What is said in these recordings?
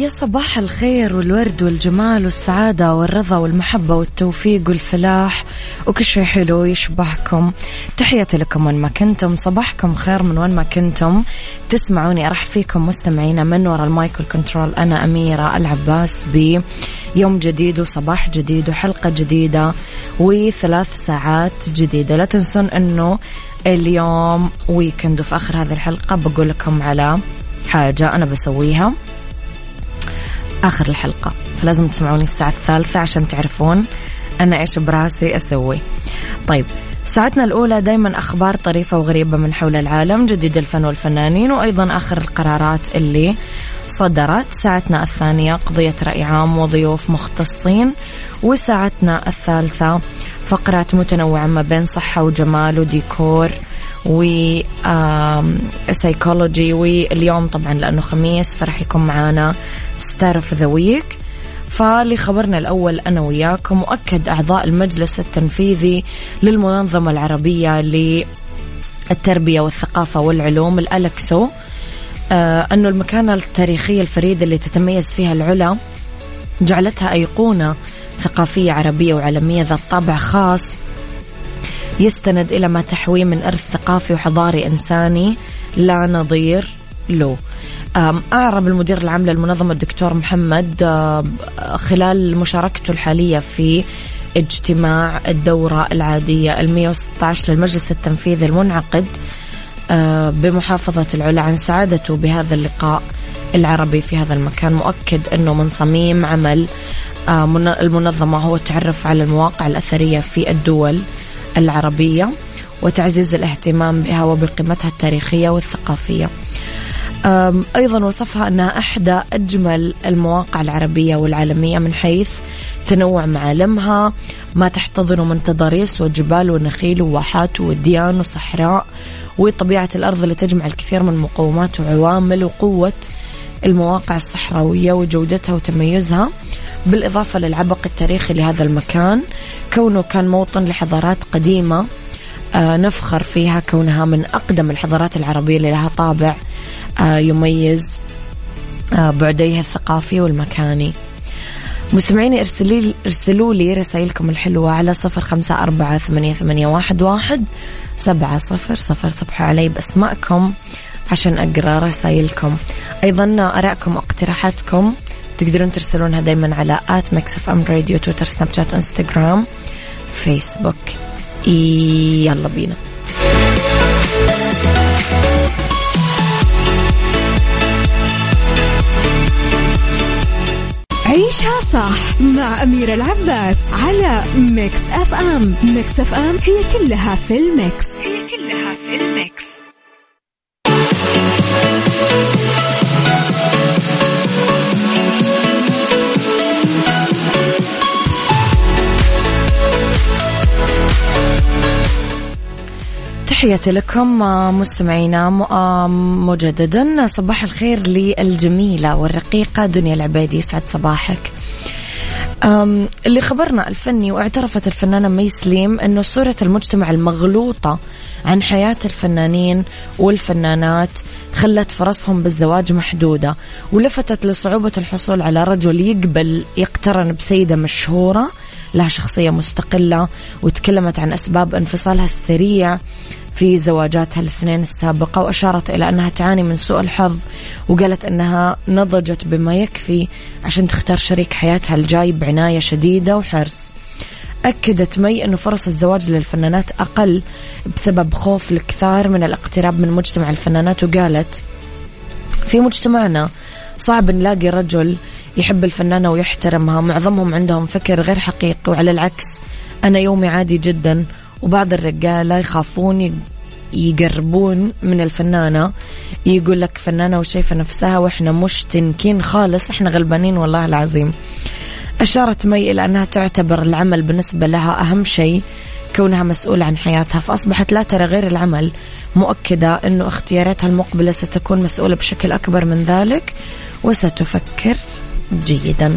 يا صباح الخير والورد والجمال والسعادة والرضا والمحبة والتوفيق والفلاح. وكل شيء حلو يشبهكم. تحياتي لكم وين ما كنتم. صباحكم خير من وين ما كنتم. تسمعوني أرحب فيكم مستمعينا من وراء ال mic وال control أنا أميرة العباس بيوم جديد وصباح جديد وحلقة جديدة وثلاث ساعات جديدة. لا تنسون أنه اليوم weekend وفي آخر هذه الحلقة بقول لكم على حاجة أنا بسويها. آخر الحلقة. فلازم تسمعوني الساعة الثالثة عشان تعرفون أنا إيش براسي أسوي. طيب ساعتنا الأولى دايما أخبار طريفة وغريبة من حول العالم جديد الفن والفنانين وأيضا آخر القرارات اللي صدرت. ساعتنا الثانية قضية رأي عام وضيوف مختصين وساعتنا الثالثة فقرات متنوعة ما بين صحة وجمال وديكور. و سايكولوجي واليوم طبعا لأنه خميس فرح يكون معانا star of the week فلخبرنا الأول أنا وياكم مؤكد أعضاء المجلس التنفيذي للمنظمة العربية للتربية والثقافة والعلوم الألكسو. آه أنه المكانة التاريخية الفريدة اللي تتميز فيها العلا جعلتها أيقونة ثقافية عربية وعالمية ذات طابع خاص يستند إلى ما تحويه من إرث ثقافي وحضاري إنساني لا نظير له. أعرب المدير العام للمنظمة الدكتور محمد خلال مشاركته الحالية في اجتماع الدورة العادية ال 116 للمجلس التنفيذي المنعقد بمحافظة العلا عن سعادته بهذا اللقاء العربي في هذا المكان. مؤكد أنه من صميم عمل المنظمة هو التعرف على المواقع الأثرية في الدول العربية وتعزيز الاهتمام بها وبقيمتها التاريخية والثقافية. أيضا وصفها أنها إحدى أجمل المواقع العربية والعالمية من حيث تنوع معالمها ما تحتضنه من تضاريس وجبال ونخيل وواحات وديان وصحراء وطبيعة الأرض اللي تجمع الكثير من المقومات وعوامل وقوة المواقع الصحراوية وجودتها وتميزها. بالإضافة للعبق التاريخي لهذا المكان كونه كان موطن لحضارات قديمة آه، نفخر فيها كونها من أقدم الحضارات العربية اللي لها طابع آه، يميز آه، بعديها الثقافي والمكاني. مستمعيني ارسلي ارسلوا لي رسائلكم الحلوة على صفر خمسة أربعة ثمانية, ثمانية واحد, واحد سبعة صفر صفر صبحوا علي بأسمائكم عشان أقرأ رسائلكم. أيضا أراءكم واقتراحاتكم تقدرون ترسلونها دايما على at Mix FM Radio تويتر سناب شات إنستغرام فيسبوك. يلا بينا. عيشها صح مع أميرة العباس على Mix FM. Mix FM هي كلها في ال mix. هي كلها في الميكس. تحياتي لكم مستمعينا مجددا صباح الخير للجميلة والرقيقة دنيا العبيدي يسعد صباحك. اللي خبرنا الفني واعترفت الفنانة مي سليم أنه صورة المجتمع المغلوطة عن حياة الفنانين والفنانات خلت فرصهم بالزواج محدودة ولفتت لصعوبة الحصول على رجل يقبل يقترن بسيدة مشهورة لها شخصية مستقلة وتكلمت عن أسباب انفصالها السريع. في زواجاتها الاثنين السابقة وأشارت إلى أنها تعاني من سوء الحظ وقالت أنها نضجت بما يكفي عشان تختار شريك حياتها الجاي بعناية شديدة وحرص. أكدت مي أنه فرص الزواج للفنانات أقل بسبب خوف الكثار من الاقتراب من مجتمع الفنانات وقالت في مجتمعنا صعب نلاقي رجل يحب الفنانة ويحترمها معظمهم عندهم فكر غير حقيقي وعلى العكس أنا يومي عادي جدا وبعض الرجالة يخافون يقربون من الفنانة. يقول لك فنانة وشايفة نفسها وإحنا مش تنكين خالص إحنا غلبانين والله العظيم. أشارت مي إلى أنها تعتبر العمل بالنسبة لها أهم شيء كونها مسؤولة عن حياتها. فأصبحت لا ترى غير العمل مؤكدة أنه اختياراتها المقبلة ستكون مسؤولة بشكل أكبر من ذلك وستفكر جيدا.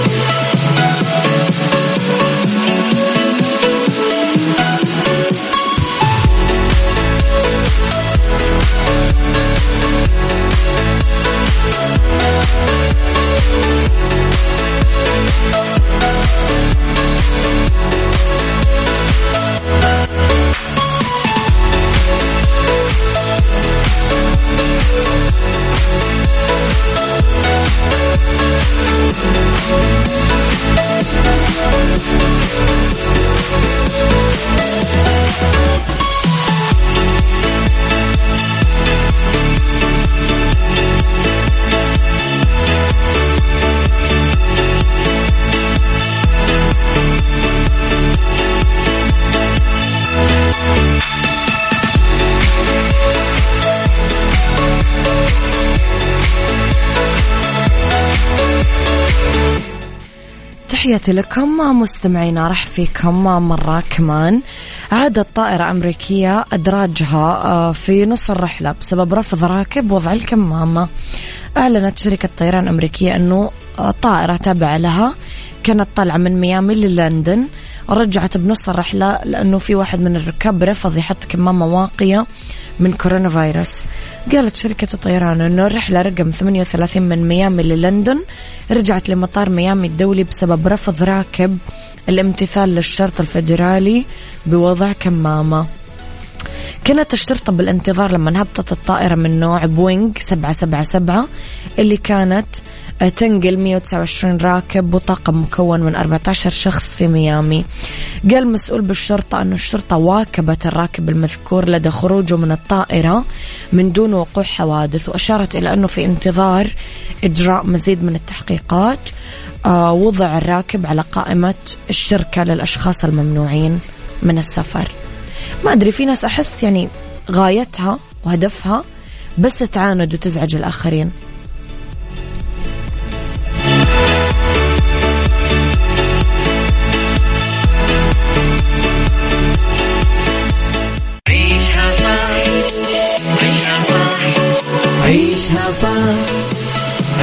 تحياتي لكم مستمعينا راح فيكم مرة كمان. عادت طائرة أمريكية أدراجها آه، في نص الرحلة بسبب رفض راكب وضع الكمامة. أعلنت شركة طيران أمريكية أنه طائرة تابعة لها. كانت طالعة من ميامي للندن. رجعت بنص الرحلة لأنه في واحد من الركاب رفض يحط كمامة واقية. من كورونا فيروس قالت شركة الطيران أنه الرحلة رقم 38 من ميامي للندن رجعت لمطار ميامي الدولي بسبب رفض راكب الامتثال للشرط الفيدرالي بوضع كمامة. كانت الشرطة بالانتظار لما هبطت الطائرة من نوع بوينغ 777 اللي كانت تنقل 129 راكب وطاقم مكون من 14 شخص في ميامي. قال مسؤول بالشرطة أن الشرطة واكبت الراكب المذكور لدى خروجه من الطائرة من دون وقوع حوادث وأشارت إلى أنه في انتظار إجراء مزيد من التحقيقات. آه وضع الراكب على قائمة الشركة للأشخاص الممنوعين من السفر. ما أدري في ناس أحس يعني غايتها وهدفها بس تعاند وتزعج الآخرين.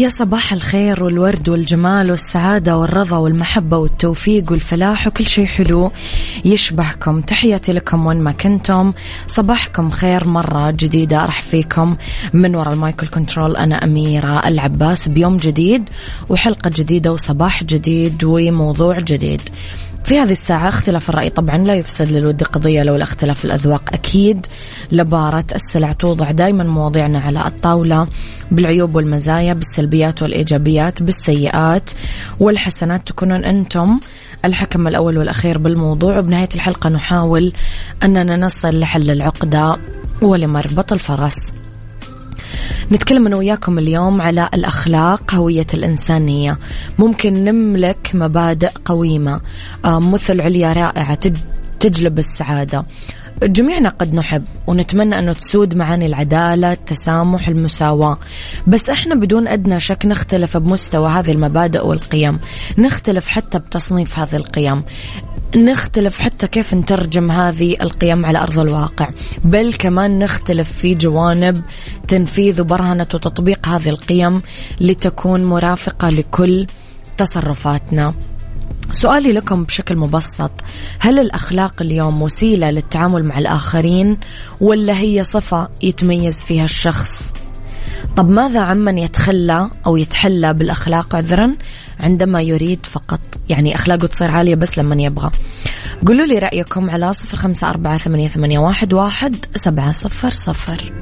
يا صباح الخير والورد والجمال والسعادة والرضا والمحبة والتوفيق والفلاح وكل شيء حلو يشبهكم. تحياتي لكم وين ما كنتم. صباحكم خير مرة جديدة. أرح فيكم. من وراء المايكل كنترول أنا أميرة العباس. بيوم جديد وحلقة جديدة وصباح جديد وموضوع جديد. في هذه الساعة اختلاف الرأي طبعا لا يفسد للود قضية لولا اختلاف الأذواق. أكيد لبارة السلع توضع دائما مواضيعنا على الطاولة بالعيوب والمزايا بالسلبيات والإيجابيات بالسيئات والحسنات. تكونون أنتم الحكم الأول والأخير بالموضوع. وبنهاية الحلقة نحاول أننا نصل لحل العقدة ولمربط الفرس. نتكلم أنا وياكم اليوم على الأخلاق هوية الإنسانية. ممكن نملك مبادئ قويمة آه، مثل عليا رائعة تجلب السعادة. جميعنا قد نحب ونتمنى أنه تسود معاني العدالة التسامح المساواة. بس إحنا بدون أدنى شك نختلف بمستوى هذه المبادئ والقيم. نختلف حتى بتصنيف هذه القيم. نختلف حتى كيف نترجم هذه القيم على أرض الواقع. بل كمان نختلف في جوانب تنفيذ وبرهنة وتطبيق هذه القيم لتكون مرافقة لكل تصرفاتنا. سؤالي لكم بشكل مبسط. هل الأخلاق اليوم وسيلة للتعامل مع الآخرين ولا هي صفة يتميز فيها الشخص؟ طب ماذا عمن يتخلى أو يتحلى بالأخلاق عذرا؟ عندما يريد فقط يعني أخلاقه تصير عالية بس لما يبغى. قولوا لي رأيكم على صفر خمسة أربعة ثمانية, ثمانية واحد, واحد سبعة صفر صفر.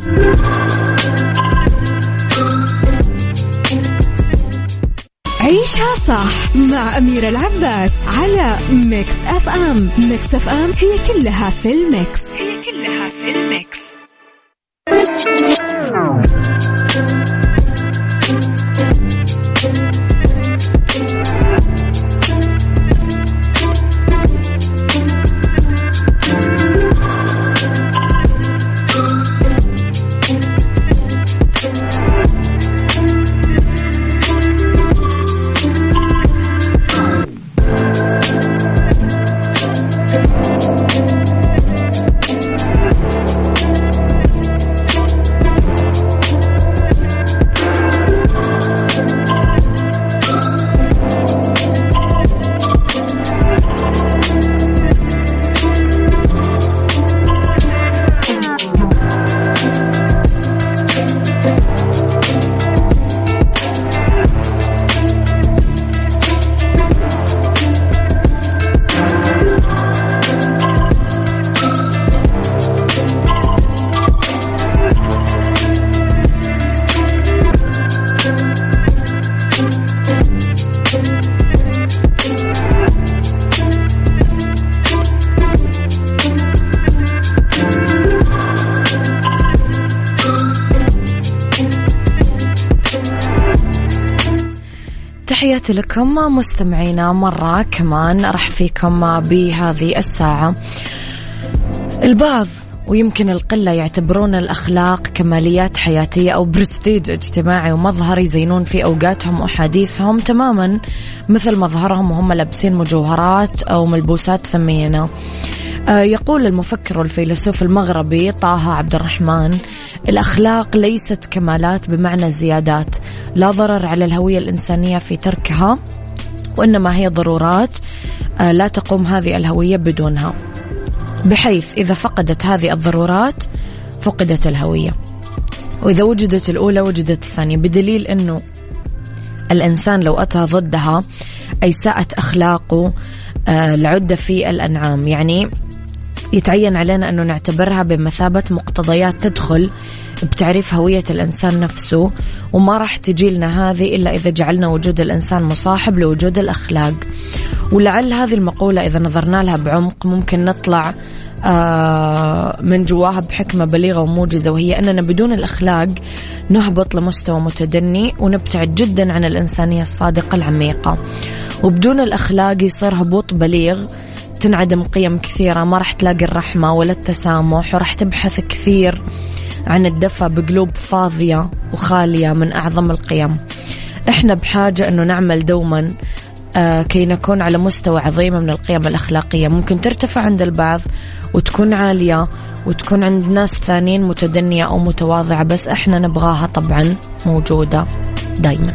عيشها صح مع أميرة العباس على Mix FM. Mix FM هي كلها في ال mix. هي كلها في الميكس. لكم مستمعينا مرة كمان راح فيكم بهذه الساعة. البعض ويمكن القلة يعتبرون الأخلاق كماليات حياتية أو برستيج اجتماعي ومظهر يزينون في أوقاتهم وأحاديثهم تماما مثل مظهرهم وهم لابسين مجوهرات أو ملبوسات ثمينة يقول المفكر والفيلسوف المغربي طه عبد الرحمن الأخلاق ليست كمالات بمعنى زيادات لا ضرر على الهوية الإنسانية في تركها وإنما هي ضرورات آه، لا تقوم هذه الهوية بدونها. بحيث إذا فقدت هذه الضرورات فقدت الهوية. وإذا وجدت الأولى وجدت الثانية. بدليل أنه الإنسان لو أتى ضدها أي ساءت أخلاقه آه، العدة في الأنعام. يعني يتعين علينا أنه نعتبرها بمثابة مقتضيات تدخل بتعريف هوية الإنسان نفسه وما راح تجي لنا هذه إلا إذا جعلنا وجود الإنسان مصاحب لوجود الأخلاق. ولعل هذه المقولة إذا نظرنا لها بعمق ممكن نطلع آه، من جواها بحكمة بليغة وموجزة وهي أننا بدون الأخلاق نهبط لمستوى متدني ونبتعد جدا عن الإنسانية الصادقة العميقة. وبدون الأخلاق يصير هبوط بليغ تنعدم قيم كثيرة. ما راح تلاقي الرحمة ولا التسامح وراح تبحث كثير عن الدفى بقلوب فاضية وخالية من أعظم القيم. إحنا بحاجة إنه نعمل دوما آه كي نكون على مستوى عظيم من القيم الأخلاقية. ممكن ترتفع عند البعض وتكون عالية وتكون عند ناس ثانيين متدنية أو متواضعة بس إحنا نبغاها طبعا موجودة دايما.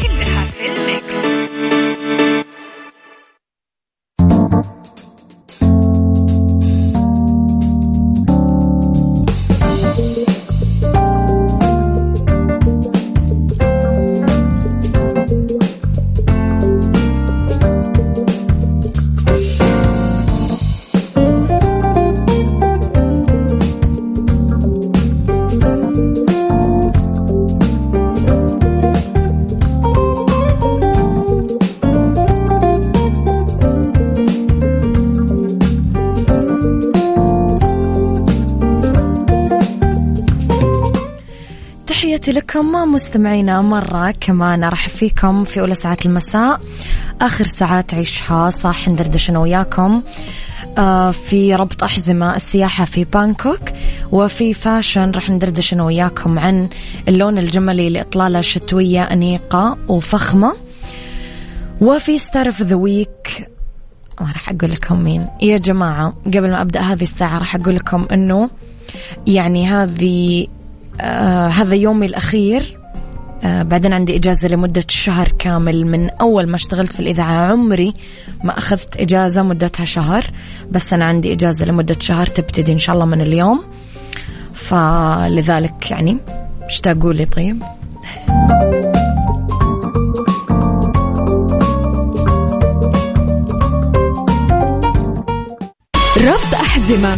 تحياتي لكم مستمعينا مرة كمان أرحب فيكم في أولى ساعات المساء آخر ساعات عيشها صح ندردش أنا وياكم آه، في ربط أحزمة السياحة في بانكوك وفي fashion رح ندردش أنا وياكم عن اللون الجملي لإطلالة شتوية أنيقة وفخمة وفي star of the week ما راح أقول لكم مين. يا جماعة قبل ما أبدأ هذه الساعة راح أقول لكم أنه يعني هذه آه هذا يومي الأخير. آه بعدين عندي إجازة لمدة شهر كامل من أول ما اشتغلت في الإذاعة. عمري ما أخذت إجازة مدتها شهر بس أنا عندي إجازة لمدة شهر تبتدي إن شاء الله من اليوم. فلذلك يعني إيش تقولي طيب؟ ربط أحزمة.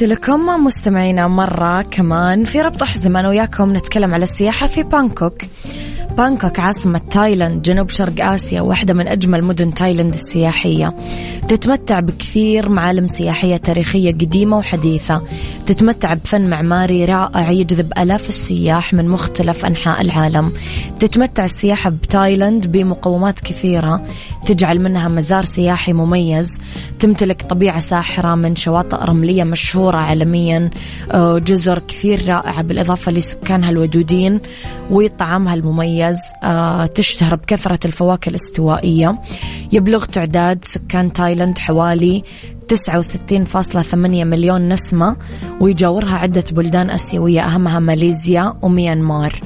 تحياتي لكم مستمعينا مرة كمان في ربط أحزمة أنا وياكم نتكلم على السياحة في بانكوك. بانكوك عاصمة تايلاند جنوب شرق آسيا واحدة من أجمل مدن تايلاند السياحية. تتمتع بكثير معالم سياحية تاريخية قديمة وحديثة. تتمتع بفن معماري رائع يجذب آلاف السياح من مختلف أنحاء العالم. تتمتع السياحة بتايلاند بمقومات كثيرة تجعل منها مزار سياحي مميز. تمتلك طبيعة ساحرة من شواطئ رملية مشهورة عالميا. آه، جزر كثير رائعة بالإضافة لسكانها الودودين وطعامها المميز. آه، تشتهر بكثرة الفواكه الاستوائية. يبلغ تعداد سكان تايلاند حوالي 69.8 مليون نسمة ويجاورها عدة بلدان آسيوية أهمها ماليزيا وميانمار.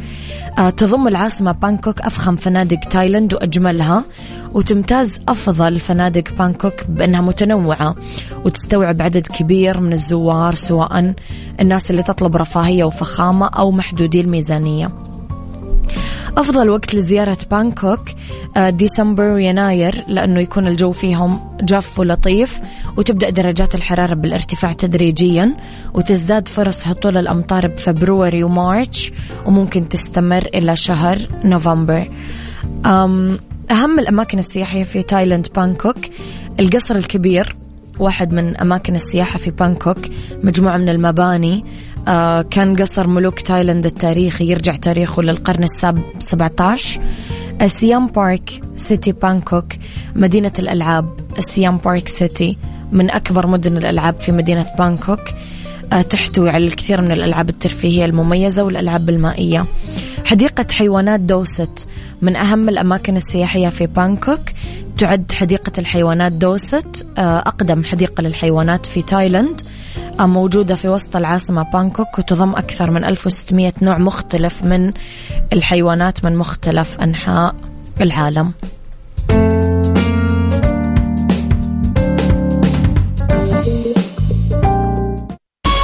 آه، تضم العاصمة بانكوك أفخم فنادق تايلاند وأجملها وتمتاز أفضل فنادق بانكوك بأنها متنوعة وتستوعب عدد كبير من الزوار سواء الناس اللي تطلب رفاهية وفخامة أو محدودي الميزانية أفضل وقت لزيارة بانكوك آه، ديسمبر ويناير لأنه يكون الجو فيهم جاف ولطيف وتبدأ درجات الحرارة بالارتفاع تدريجيا وتزداد فرص هطول الأمطار ب February و March وممكن تستمر إلى شهر نوفمبر. أهم الأماكن السياحية في تايلاند بانكوك القصر الكبير واحد من أماكن السياحة في بانكوك مجموعة من المباني كان قصر ملوك تايلاند التاريخي يرجع تاريخه للقرن السابع 17 ال Siam Park City بانكوك مدينة الألعاب. ال Siam Park City من أكبر مدن الألعاب في مدينة بانكوك. آه تحتوي على الكثير من الألعاب الترفيهية المميزة والألعاب المائية. حديقة حيوانات دوسيت من أهم الأماكن السياحية في بانكوك. تعد حديقة الحيوانات دوسيت آه، أقدم حديقة للحيوانات في تايلاند. آه، موجودة في وسط العاصمة بانكوك وتضم أكثر من 1600 نوع مختلف من الحيوانات من مختلف أنحاء العالم.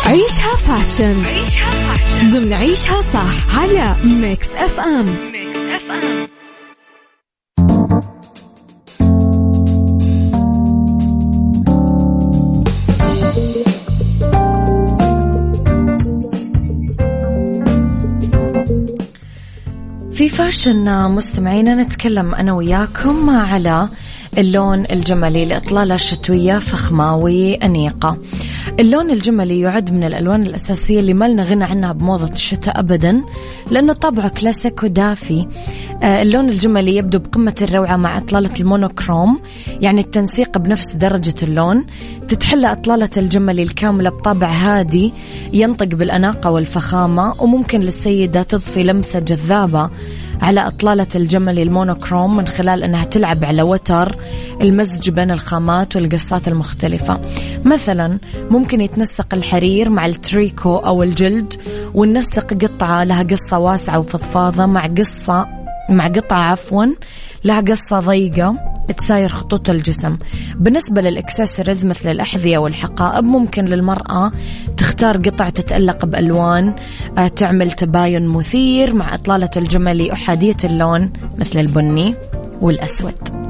عيشها fashion. عيشها fashion. ضمن عيشها صح على Mix FM. Mix FM. في fashion مستمعينا نتكلم أنا وياكم على اللون الجملي لإطلالة شتوية فخماوي أنيقة. اللون الجملي يعد من الألوان الأساسية اللي ما لنا غنى عنها بموضة الشتاء أبدا لأنه طابعه كلاسيك ودافي. اللون الجملي يبدو بقمة الروعة مع إطلالة ال monochrome يعني التنسيق بنفس درجة اللون. تتحلى إطلالة الجملي الكاملة بطابع هادي ينطق بالأناقة والفخامة وممكن للسيدة تضفي لمسة جذابة على إطلالة الجمل ال monochrome من خلال أنها تلعب على وتر المزج بين الخامات والقصات المختلفة. مثلا ممكن يتنسق الحرير مع التريكو أو الجلد وننسق قطعة لها قصة واسعة وفضفاضة مع قصة مع قطعة عفوا لها قصة ضيقة تساير خطوط الجسم. بالنسبة للإكسسوارز مثل الأحذية والحقائب ممكن للمرأة تختار قطع تتألق بألوان آه، تعمل تباين مثير مع إطلالة الجمل أحادية اللون مثل البني والأسود.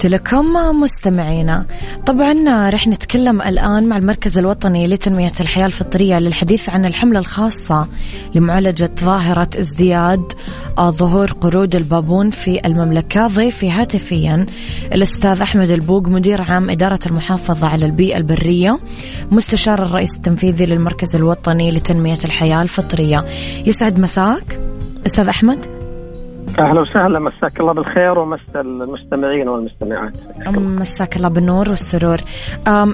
تحياتي لكم مستمعينا. طبعا رح نتكلم الآن مع المركز الوطني لتنمية الحياة الفطرية للحديث عن الحملة الخاصة لمعالجة ظاهرة ازدياد ظهور قرود البابون في المملكة ضيفي هاتفيا الأستاذ أحمد البوق مدير عام إدارة المحافظة على البيئة البرية مستشار الرئيس التنفيذي للمركز الوطني لتنمية الحياة الفطرية. يسعد مساك أستاذ أحمد؟ أهلا وسهلا. مساك الله بالخير ومسا المستمعين والمستمعات. مساك الله. بالنور والسرور.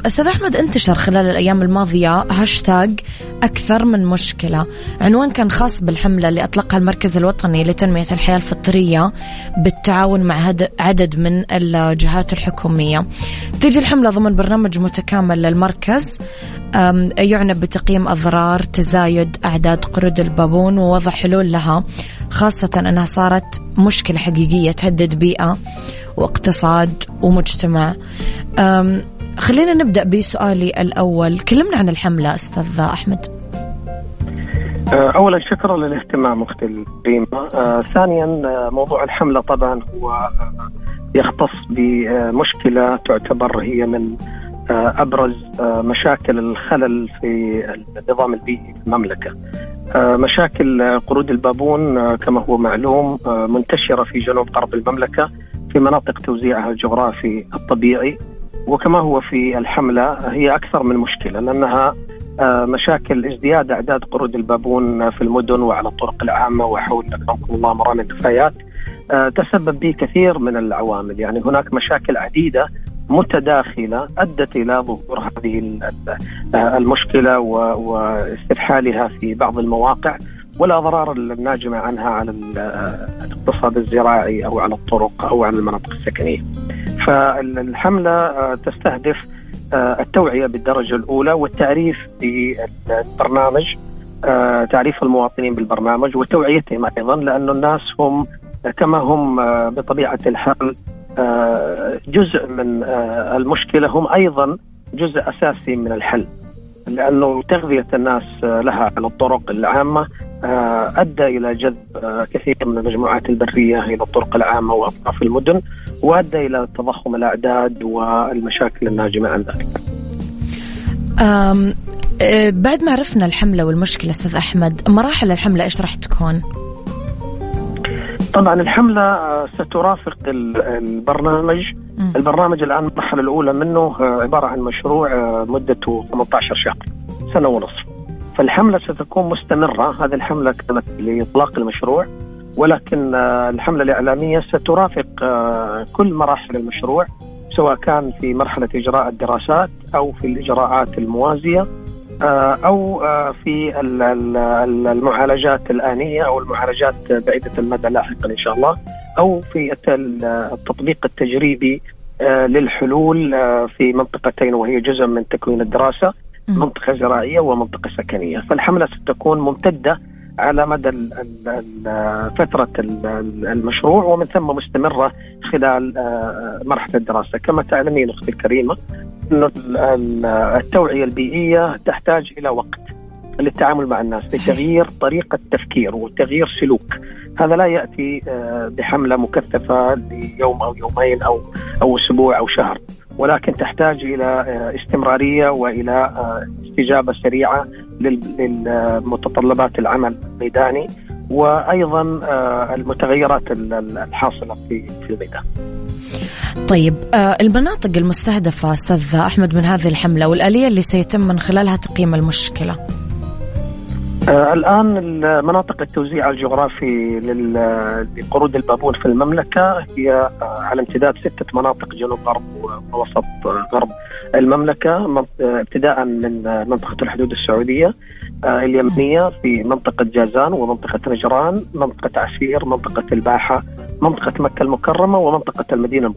أستاذ أحمد انتشر خلال الأيام الماضية هاشتاج أكثر من مشكلة. عنوان كان خاص بالحملة اللي أطلقها المركز الوطني لتنمية الحياة الفطرية بالتعاون مع عدد من الجهات الحكومية. تيجي الحملة ضمن برنامج متكامل للمركز. يعنى بتقييم أضرار تزايد أعداد قرود البابون ووضع حلول لها. خاصة أنها صارت مشكلة حقيقية تهدد بيئة واقتصاد ومجتمع. خلينا نبدأ بسؤالي الأول. كلمنا عن الحملة أستاذ أحمد. أه، اولا شكرا للاهتمام أختي الكريمه آه ثانيا أه، موضوع الحملة طبعا هو يختص بمشكلة تعتبر هي من أبرز مشاكل الخلل في النظام البيئي في المملكة. مشاكل قرود البابون آه، كما هو معلوم آه، منتشرة في جنوب غرب المملكة في مناطق توزيعها الجغرافي الطبيعي وكما هو في الحملة هي أكثر من مشكلة لأنها مشاكل ازدياد أعداد قرود البابون في المدن وعلى الطرق العامة وحول أكرمكم الله مرامي النفايات تسبب به كثير من العوامل يعني هناك مشاكل عديدة متداخلة أدت إلى ظهور هذه المشكلة واستفحالها في بعض المواقع والأضرار الناجمة عنها على الاقتصاد الزراعي أو على الطرق أو على المناطق السكنية. فالحملة آه، تستهدف آه، التوعية بالدرجة الأولى والتعريف بالبرنامج آه، تعريف المواطنين بالبرنامج وتوعيتهم أيضا لأن الناس هم كما هم بطبيعة الحال جزء من آه، المشكلة هم أيضا جزء أساسي من الحل لأنه تغذية الناس آه، لها على الطرق العامة أدى إلى جذب كثير من المجموعات البرية إلى الطرق العامة وأطراف المدن وأدى إلى تضخم الأعداد والمشاكل الناجمة عن ذلك. بعد ما عرفنا الحملة والمشكلة أستاذ أحمد مراحل الحملة إيش راح تكون؟ طبعا الحملة آه، سترافق البرنامج. البرنامج الآن المرحلة الأولى منه آه، عبارة عن مشروع آه، مدته 18 شهر سنة ونصف. فالحملة ستكون مستمرة. هذه الحملة كانت لإطلاق المشروع ولكن الحملة الإعلامية سترافق كل مراحل المشروع سواء كان في مرحلة إجراء الدراسات أو في الإجراءات الموازية. آه، أو آه، في ال- ال- ال- المعالجات الآنية أو المعالجات بعيدة المدى لاحقا إن شاء الله أو في الت- التطبيق التجريبي آه، للحلول في منطقتين وهي جزء من تكوين الدراسة مم. منطقة زراعية ومنطقة سكنية فالحملة ستكون ممتدة على مدى ال- ال- ال- فترة ال- ال- المشروع ومن ثم مستمرة خلال آه، مرحلة الدراسة كما تعلمين أختي الكريمة أن ال- ال- التوعية البيئية تحتاج إلى وقت للتعامل مع الناس. لتغيير طريقة تفكير وتغيير سلوك هذا لا يأتي آه، بحملة مكثفة ليوم أو يومين أو أو أسبوع أو شهر ولكن تحتاج إلى آه، استمرارية وإلى استجابة سريعة لل- للمتطلبات العمل الميداني وأيضا آه، المتغيرات ال- ال- الحاصلة في في الميدان. طيب آه، المناطق المستهدفة أستاذ أحمد من هذه الحملة والآلية اللي سيتم من خلالها تقييم المشكلة. آه، الآن مناطق التوزيع الجغرافي لقرود البابون في المملكة هي آه، على امتداد ستة مناطق جنوب غرب ووسط آه، غرب المملكة آه، ابتداء من منطقة الحدود السعودية آه، اليمنية في منطقة جازان ومنطقة نجران منطقة عسير منطقة الباحة منطقة مكة المكرمة ومنطقة المدينة آه،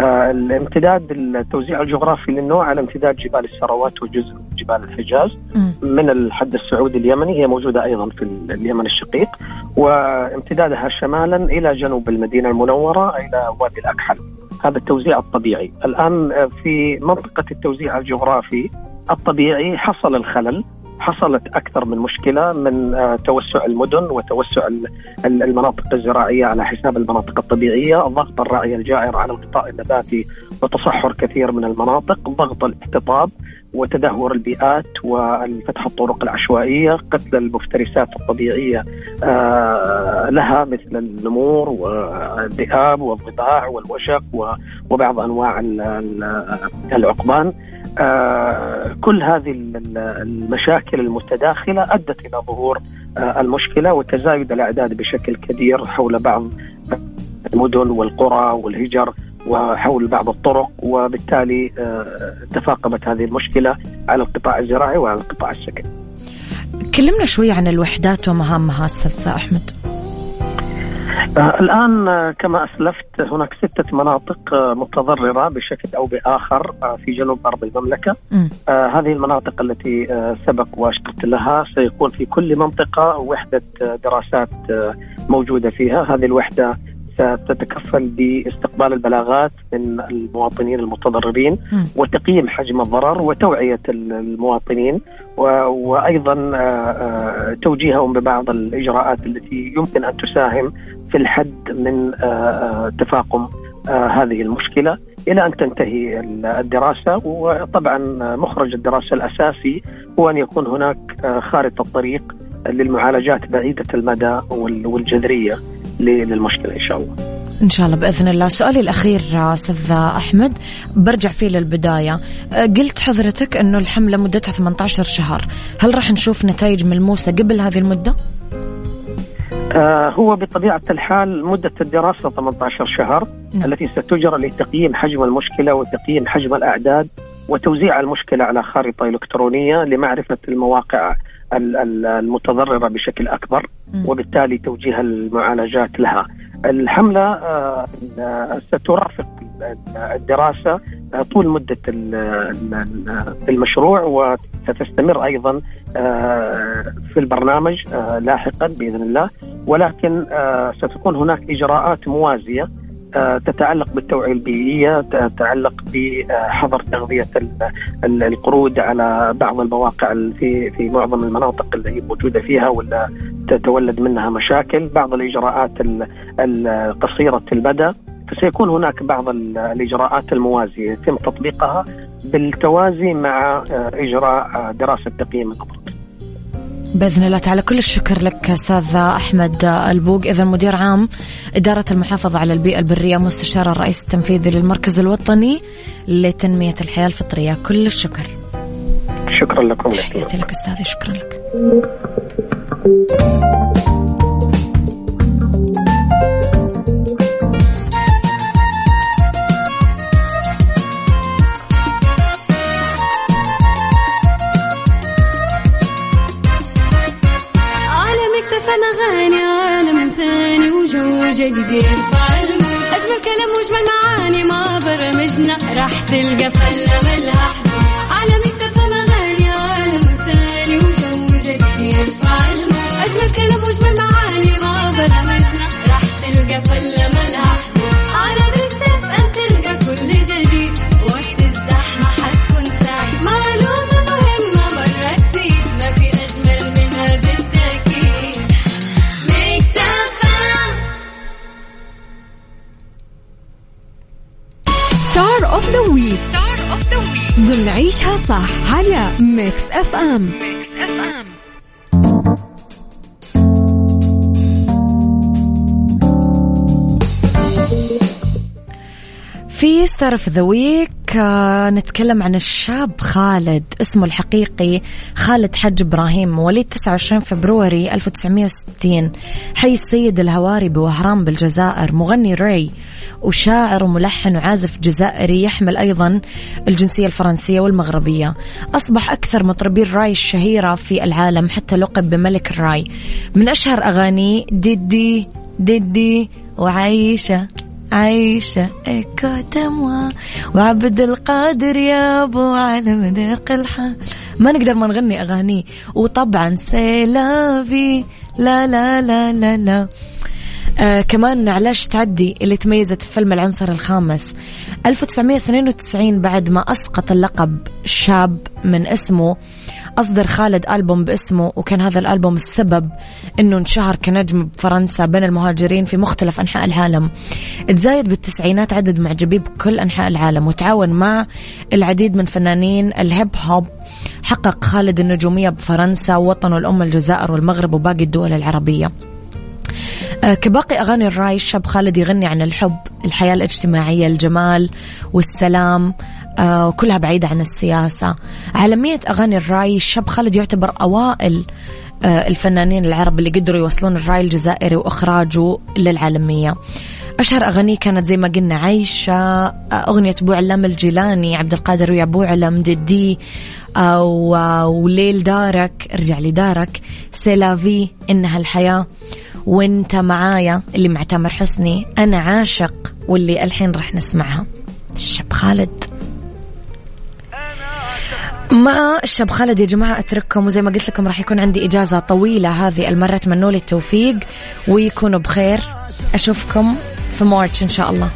الامتداد التوزيع الجغرافي للنوع على امتداد جبال السروات وجزء من جبال الحجاز. من الحد السعودي اليمني هي موجودة أيضا في اليمن الشقيق وامتدادها شمالا إلى جنوب المدينة المنورة إلى وادي الأكحل. هذا التوزيع الطبيعي. الآن آه، في منطقة التوزيع الجغرافي الطبيعي حصل الخلل. حصلت أكثر من مشكلة من آه، توسع المدن وتوسع ال- ال- المناطق الزراعية على حساب المناطق الطبيعية ضغط الرعي الجائر على الغطاء النباتي وتصحر كثير من المناطق ضغط الاحتطاب وتدهور البيئات وفتح الطرق العشوائية قتل المفترسات الطبيعية آه، لها مثل النمور والذئاب والضباع والوشق وبعض أنواع ال- ال- العقبان. آه، كل هذه ال- ال- المشاكل المتداخلة أدت إلى ظهور آه، المشكلة وتزايد الأعداد بشكل كبير حول بعض المدن والقرى والهجر. وحول بعض الطرق وبالتالي آه، تفاقمت هذه المشكلة على القطاع الزراعي وعلى القطاع السكني كلمنا شوي عن الوحدات ومهامها أستاذ أحمد. آه، الآن آه، كما أسلفت هناك ستة مناطق متضررة بشكل أو بآخر في جنوب غرب المملكة. مم. آه، هذه المناطق التي سبق واشرت لها سيكون في كل منطقة وحدة دراسات موجودة فيها. هذه الوحدة ستتكفل باستقبال البلاغات من المواطنين المتضررين. وتقييم حجم الضرر وتوعية ال- المواطنين وأيضا آه، آه، توجيههم ببعض الإجراءات التي يمكن أن تساهم في الحد من آه، تفاقم هذه المشكلة إلى أن تنتهي ال- الدراسة وطبعا مخرج الدراسة الأساسي هو أن يكون هناك خارطة طريق للمعالجات بعيدة المدى وال- والجذرية ل- للمشكلة إن شاء الله إن شاء الله بإذن الله سؤالي الأخير آه، أستاذ أحمد برجع فيه للبداية آه، قلت حضرتك أنه الحملة مدتها 18 شهر هل راح نشوف نتائج ملموسة قبل هذه المدة؟ آه، هو بطبيعة الحال مدة الدراسة 18 شهر نعم. التي ستجرى لتقييم حجم المشكلة وتقييم حجم الأعداد وتوزيع المشكلة على خارطة إلكترونية لمعرفة المواقع ال- ال- المتضررة بشكل أكبر مم. وبالتالي توجيه المعالجات لها الحملة آه، سترافق الدراسة آه، طول ال- المشروع وستستمر أيضا آه، في البرنامج لاحقا بإذن الله ولكن ستكون هناك إجراءات موازية آه، تتعلق بالتوعية البيئية تتعلق بحظر تغذية ال- ال- القرود على بعض المواقع ال- في في معظم المناطق اللي هي موجودة فيها ولا تتولد منها مشاكل. بعض الإجراءات ال- ال- قصيرة المدى. فسيكون هناك بعض ال- الإجراءات الموازية. يتم تطبيقها بالتوازي مع آه، إجراء آه، دراسة تقييم الأمراض بإذن الله تعالى. كل الشكر لك أستاذ أحمد البوق. إذا مدير عام إدارة المحافظة على البيئة البرية مستشار الرئيس التنفيذي للمركز الوطني لتنمية الحياة الفطرية. كل الشكر. شكرا لكم. تحياتي لك أستاذي. شكرا لك. في star of the week نتكلم عن الشاب خالد اسمه الحقيقي خالد حج إبراهيم مواليد 29 February 1960 حي السيد الهواري بوهران بالجزائر مغني ري وشاعر وملحن وعازف جزائري يحمل أيضا الجنسية الفرنسية والمغربية. أصبح أكثر مطربي الراي الشهيرة في العالم حتى لقب بملك الراي من أشهر اغانيه ديدي ديدي وعايشة. عايشة إيكوتموا وعبد القادر يا أبو على مدق الحال. ما نقدر ما نغني أغانيه وطبعا سيلافي. لا لا لا لا لا. آه كمان علاش تعدي اللي تميزت في فيلم العنصر الخامس؟ 1992 بعد ما أسقط اللقب شاب من اسمه أصدر خالد ألبوم باسمه وكان هذا الألبوم السبب أنه انشهر كنجم بفرنسا بين المهاجرين في مختلف أنحاء العالم. تزايد بالتسعينات عدد معجبيه بكل أنحاء العالم وتعاون مع العديد من فنانين الهيب هوب. حقق خالد النجومية بفرنسا ووطنه الأم الجزائر والمغرب وباقي الدول العربية. آه، كباقي أغاني الراي الشاب خالد يغني عن الحب الحياة الاجتماعية الجمال والسلام. آه، وكلها بعيدة عن السياسة. عالمية أغاني الراي الشاب خالد يعتبر أوائل آه، الفنانين العرب اللي قدروا يوصلون الراي الجزائري وإخراجه للعالمية. أشهر أغانيه كانت زي ما قلنا عايشة أغنية بو علام الجيلاني عبد القادر ويا بو علم جدي ولي لدارك ارجع لي دارك C'est la vie إنها الحياة. وإنت معايا اللي مع تامر حسني أنا عاشق واللي الحين راح نسمعها. الشاب خالد. مع الشاب خالد يا جماعة أترككم وزي ما قلت لكم راح يكون عندي إجازة طويلة هذه المرة تمنوا لي التوفيق ويكونوا بخير. أشوفكم في مارتش إن شاء الله.